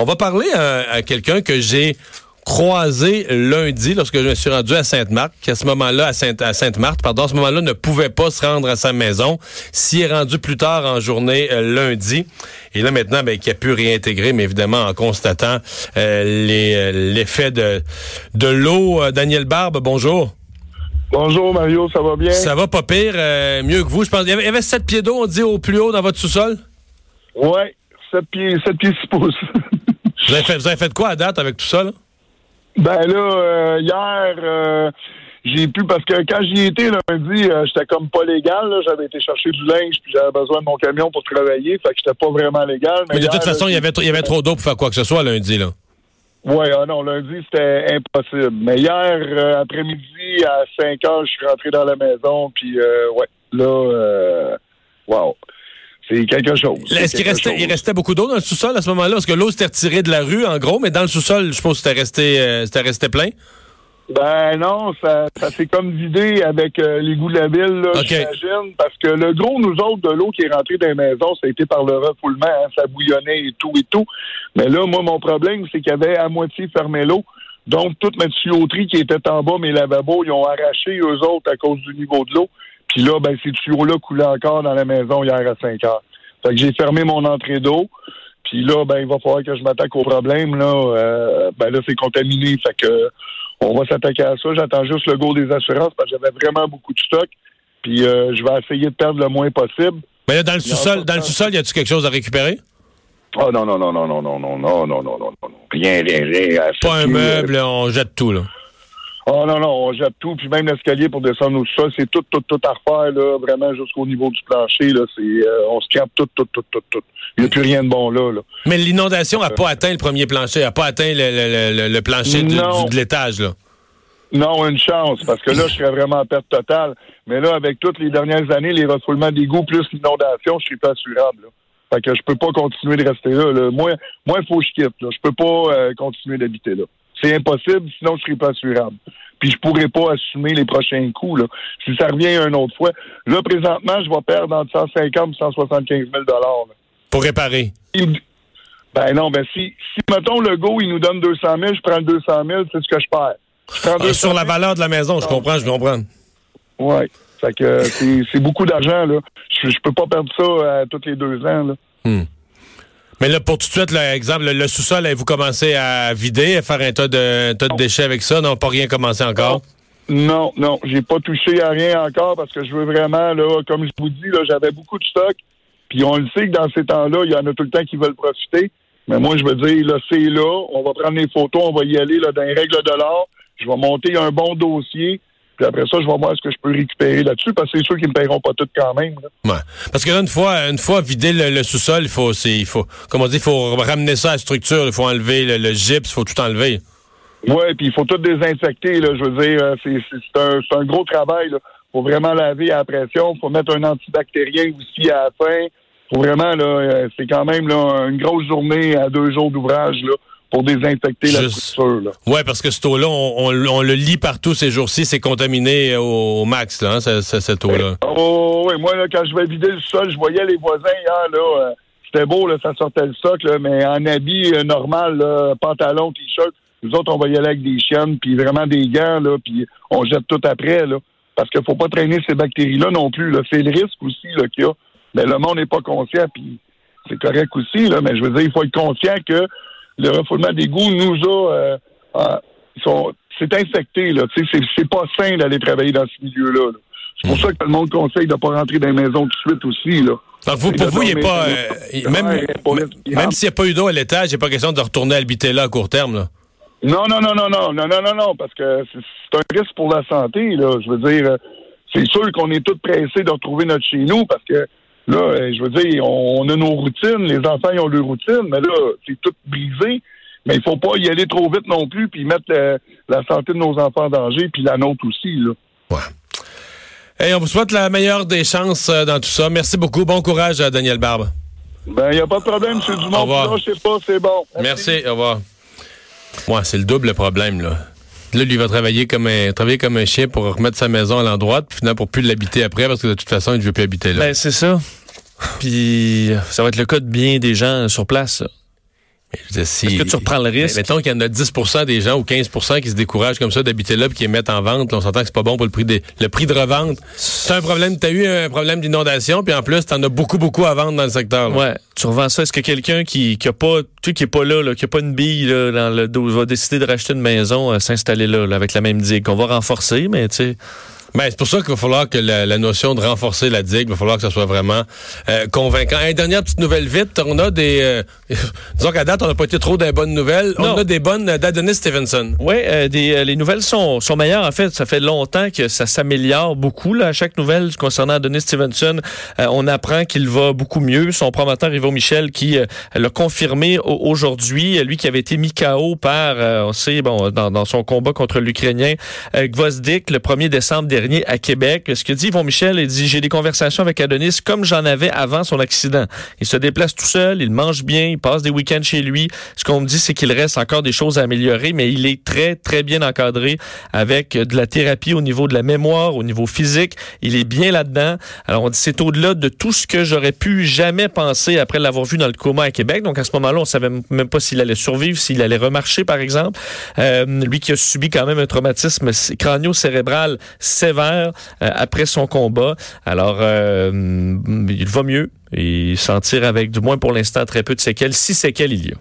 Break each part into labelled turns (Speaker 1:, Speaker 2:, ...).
Speaker 1: On va parler à, à quelqu'un que j'ai croisé lundi lorsque je me suis rendu à Sainte-Marthe, qui à ce moment-là, à, Sainte, à Sainte-Marthe, pardon, à ce moment-là, ne pouvait pas se rendre à sa maison, s'y est rendu plus tard en journée euh, lundi. Et là, maintenant, ben, qui a pu réintégrer, mais évidemment en constatant euh, euh, l'effet de, de l'eau. Euh, Daniel Barbe, bonjour.
Speaker 2: Bonjour Mario, ça va bien?
Speaker 1: Ça va pas pire, euh, mieux que vous, je pense. Il y avait, il y avait sept pieds d'eau, on dit, au plus haut dans votre sous-sol?
Speaker 2: Ouais, 7 pieds, 7 pieds 6 pouces.
Speaker 1: Vous avez fait, vous avez fait quoi à date avec tout ça, là?
Speaker 2: ben là, euh, hier, euh, j'ai pu, parce que quand j'y étais lundi, euh, j'étais comme pas légal, j'avais été chercher du linge, puis j'avais besoin de mon camion pour travailler, fait que j'étais pas vraiment légal.
Speaker 1: Mais de
Speaker 2: hier,
Speaker 1: toute façon, il y avait, trop- il y avait trop d'eau pour faire quoi que ce soit lundi, là.
Speaker 2: Ouais, ah non, lundi, c'était impossible. Mais hier, euh, après-midi, à 5 heures, je suis rentré dans la maison, puis euh, ouais, là, euh, wow. C'est quelque chose.
Speaker 1: Est-ce qu'il restait,
Speaker 2: chose.
Speaker 1: il restait beaucoup d'eau dans le sous-sol à ce moment-là? Parce que l'eau s'était retirée de la rue, en gros, mais dans le sous-sol, je suppose que c'était resté, euh, resté plein.
Speaker 2: Ben non, ça, ça s'est comme vidé avec euh, les goûts de la ville, là, j'imagine, parce que le gros, nous autres, de l'eau qui est rentrée dans les maisons, ça a été par le refoulement, hein, ça bouillonnait et tout et tout. Mais là, moi, mon problème, c'est qu'il y avait à moitié fermé l'eau. Donc, toute ma tuyauterie qui était en bas, mes lavabos, ils ont arraché eux autres à cause du niveau de l'eau. Puis là, ben, ces tuyaux-là coulaient encore dans la maison hier à 5 heures. Fait que j'ai fermé mon entrée d'eau. Puis là, ben, il va falloir que je m'attaque au problème. Là, Euh, ben là, c'est contaminé. Fait que on va s'attaquer à ça. J'attends juste le go des assurances parce que j'avais vraiment beaucoup de stock. Puis euh, je vais essayer de perdre le moins possible.
Speaker 1: Mais là, dans le sous-sol, dans le sous-sol, y a-tu quelque chose à récupérer?
Speaker 2: Oh non, non, non, non, non, non, non, non, non, non, non, non. Rien, rien, rien.
Speaker 1: Pas un meuble, on jette tout, là.
Speaker 2: Oh non, non, on jette tout, puis même l'escalier pour descendre au sol, c'est tout, tout, tout à refaire, là, vraiment jusqu'au niveau du plancher, là, c'est, euh, on scrape tout, tout, tout, tout, tout. Il n'y a plus rien de bon là, là.
Speaker 1: Mais l'inondation n'a pas atteint le premier plancher, n'a pas atteint le, le- le- le plancher du- de l'étage, là.
Speaker 2: Non, une chance, parce que là, je serais vraiment en perte totale. Mais là, avec toutes les dernières années, les refoulements d'égouts plus l'inondation, je suis pas assurable, là. Fait que je peux pas continuer de rester là, là. Moi, moi, il faut que je quitte, là. Je peux pas euh, continuer d'habiter là. C'est impossible, sinon je serai pas assurable. Puis je pourrais pas assumer les prochains coups, là. Si ça revient une autre fois. Là, présentement, je vais perdre entre 150 et 175 000 là.
Speaker 1: Pour réparer.
Speaker 2: Il Ben non, ben si, si, mettons, le go, il nous donne 200 000, je prends le 200 000, c'est ce que je perds. Je prends
Speaker 1: Ah,
Speaker 2: 200
Speaker 1: sur la
Speaker 2: 000,
Speaker 1: valeur de la maison, je comprends, je comprends.
Speaker 2: Ouais. Fait que euh, c'est beaucoup d'argent, là. Je, je peux pas perdre ça à tous les deux ans, là.
Speaker 1: Mais là, pour tout de suite, là, exemple, le, le sous-sol, vous commencez à vider, à faire un tas de, un tas de déchets avec ça? Non, pas rien commencé encore?
Speaker 2: Non, non, j'ai pas touché à rien encore parce que je veux vraiment, là, comme je vous dis, là, j'avais beaucoup de stock. Puis on le sait que dans ces temps-là, il y en a tout le temps qui veulent profiter. Mais moi, je veux dire, là, c'est là, on va prendre les photos, on va y aller là, dans les règles de l'art. Je vais monter un bon dossier. Puis après ça, je vais voir ce que je peux récupérer là-dessus parce que c'est sûr qu'ils me paieront pas tout quand même. là.
Speaker 1: Ouais. Parce que là, une fois, une fois vidé le, le sous-sol, il faut, il faut, il faut ramener ça à la structure, il faut enlever le, le gypse, il faut tout enlever.
Speaker 2: Ouais, puis il faut tout désinfecter, là. Je veux dire, euh, c'est un, gros travail, là. Faut vraiment laver à la pression. Faut mettre un antibactérien aussi à la fin. Faut vraiment, là, euh, c'est quand même, là, une grosse journée à deux jours d'ouvrage, là, pour désinfecter la structure.
Speaker 1: Ouais, parce que cette eau-là, on, on- on le lit partout ces jours-ci, c'est contaminé au, au max, là, hein, ce- ce- cette eau-là.
Speaker 2: Oh, oui, moi, là, quand je vais vider le sol, je voyais les voisins hier, là, euh, c'était beau, là, ça sortait le stock, là, mais en habit euh, normal, là, pantalon, t-shirt, nous autres, on va y aller avec des chiennes, puis vraiment des gants, là, puis on jette tout après, là, parce qu'il faut pas traîner ces bactéries-là non plus, là. C'est le risque aussi, qu'il y a. Mais le monde n'est pas conscient, puis c'est correct aussi, là, mais je veux dire, il faut être conscient que le refoulement d'égout nous a... euh, sont- c'est infecté, là. C'est- c'est pas sain d'aller travailler dans ce milieu-là. là. C'est pour ça que le monde conseille de pas rentrer dans les maisons tout de suite aussi, là.
Speaker 1: Vous, pour vous, il n'est pas, euh, même, même s'il n'y a pas eu d'eau à l'étage, il n'est pas question de retourner habiter là à court terme, là.
Speaker 2: Non, non, non, non, non, non, non, non, non, parce que c'est c'est un risque pour la santé, là. Je veux dire, euh, c'est sûr qu'on est tous pressés de retrouver notre chez nous parce que là, euh, je veux dire, on, a nos routines, les enfants ils ont leurs routines, mais là, c'est tout brisé. Mais il faut pas y aller trop vite non plus, puis mettre euh, la santé de nos enfants en danger, puis la nôtre aussi. Là.
Speaker 1: Ouais. Et on vous souhaite la meilleure des chances euh, dans tout ça. Merci beaucoup. Bon courage, à Daniel Barbe.
Speaker 2: Ben, il n'y a pas de problème, M. Dumont.
Speaker 1: Au revoir.
Speaker 2: Là, je sais pas, c'est bon.
Speaker 1: Merci. Au revoir. Ouais, c'est le double problème, là. Là, lui il va travailler comme un, travailler comme un chien pour remettre sa maison à l'endroit, puis finalement pour plus l'habiter après, parce que de toute façon, il ne veut plus habiter là.
Speaker 3: Ben, c'est ça. Puis ça va être le cas de bien des gens sur place.
Speaker 1: si-
Speaker 3: Est-ce que tu reprends le risque?
Speaker 1: Mais Mettons qu'il y en a 10% des gens ou 15% qui se découragent comme ça d'habiter là puis qui les mettent en vente. Là, on s'entend que c'est pas bon pour le prix des, le prix de revente. C'est un problème. T'as eu un problème d'inondation puis en plus t'en as beaucoup beaucoup à vendre dans le secteur. là.
Speaker 3: Ouais, tu revends ça. Est-ce que quelqu'un qui, qui a pas, tu sais, qui est pas là, là, qui a pas une bille là, dans le dos, va décider de racheter une maison, euh, s'installer là, là, avec la même digue? Qu'on va renforcer, mais tu sais.
Speaker 1: Ben, c'est pour ça qu'il va falloir que la, la notion de renforcer la digue, il va falloir que ça soit vraiment euh, convaincant. Une dernière petite nouvelle vite, on a des... euh, disons qu'à date, on n'a pas été trop des bonnes nouvelles. On a des bonnes d'Adonis Stevenson.
Speaker 3: Oui, les nouvelles sont, sont meilleures. En fait, ça fait longtemps que ça s'améliore beaucoup. Là. À chaque nouvelle concernant Adonis Stevenson, euh, on apprend qu'il va beaucoup mieux. Son promoteur, Ivo Michel, qui euh, l'a confirmé au- aujourd'hui, lui qui avait été mis KO par, euh, on sait, bon, dans, dans son combat contre l'Ukrainien, euh, Gvozdik, le 1er décembre dernier à Québec. Ce que dit Yvon Michel, il dit, j'ai des conversations avec Adonis comme j'en avais avant son accident. Il se déplace tout seul, il mange bien, il passe des week-ends chez lui. Ce qu'on me dit, c'est qu'il reste encore des choses à améliorer, mais il est très, très bien encadré avec de la thérapie au niveau de la mémoire, au niveau physique. Il est bien là-dedans. Alors, on dit, c'est au-delà de tout ce que j'aurais pu jamais penser après l'avoir vu dans le coma à Québec. Donc, à ce moment-là, on savait même pas s'il allait survivre, s'il allait remarcher, par exemple. Euh, lui qui a subi quand même un traumatisme crânio-cérébral sévère euh, après son combat. Alors, euh, il va mieux et s'en tire avec, du moins pour l'instant, très peu de séquelles, si séquelles il y a.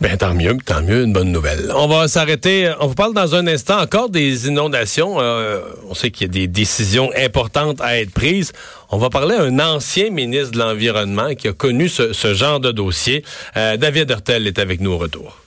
Speaker 1: Ben tant mieux, tant mieux, une bonne nouvelle. On va s'arrêter. On vous parle dans un instant encore des inondations. Euh, on sait qu'il y a des décisions importantes à être prises. On va parler à un ancien ministre de l'Environnement qui a connu ce, ce genre de dossier. Euh, David Hurtel est avec nous au retour.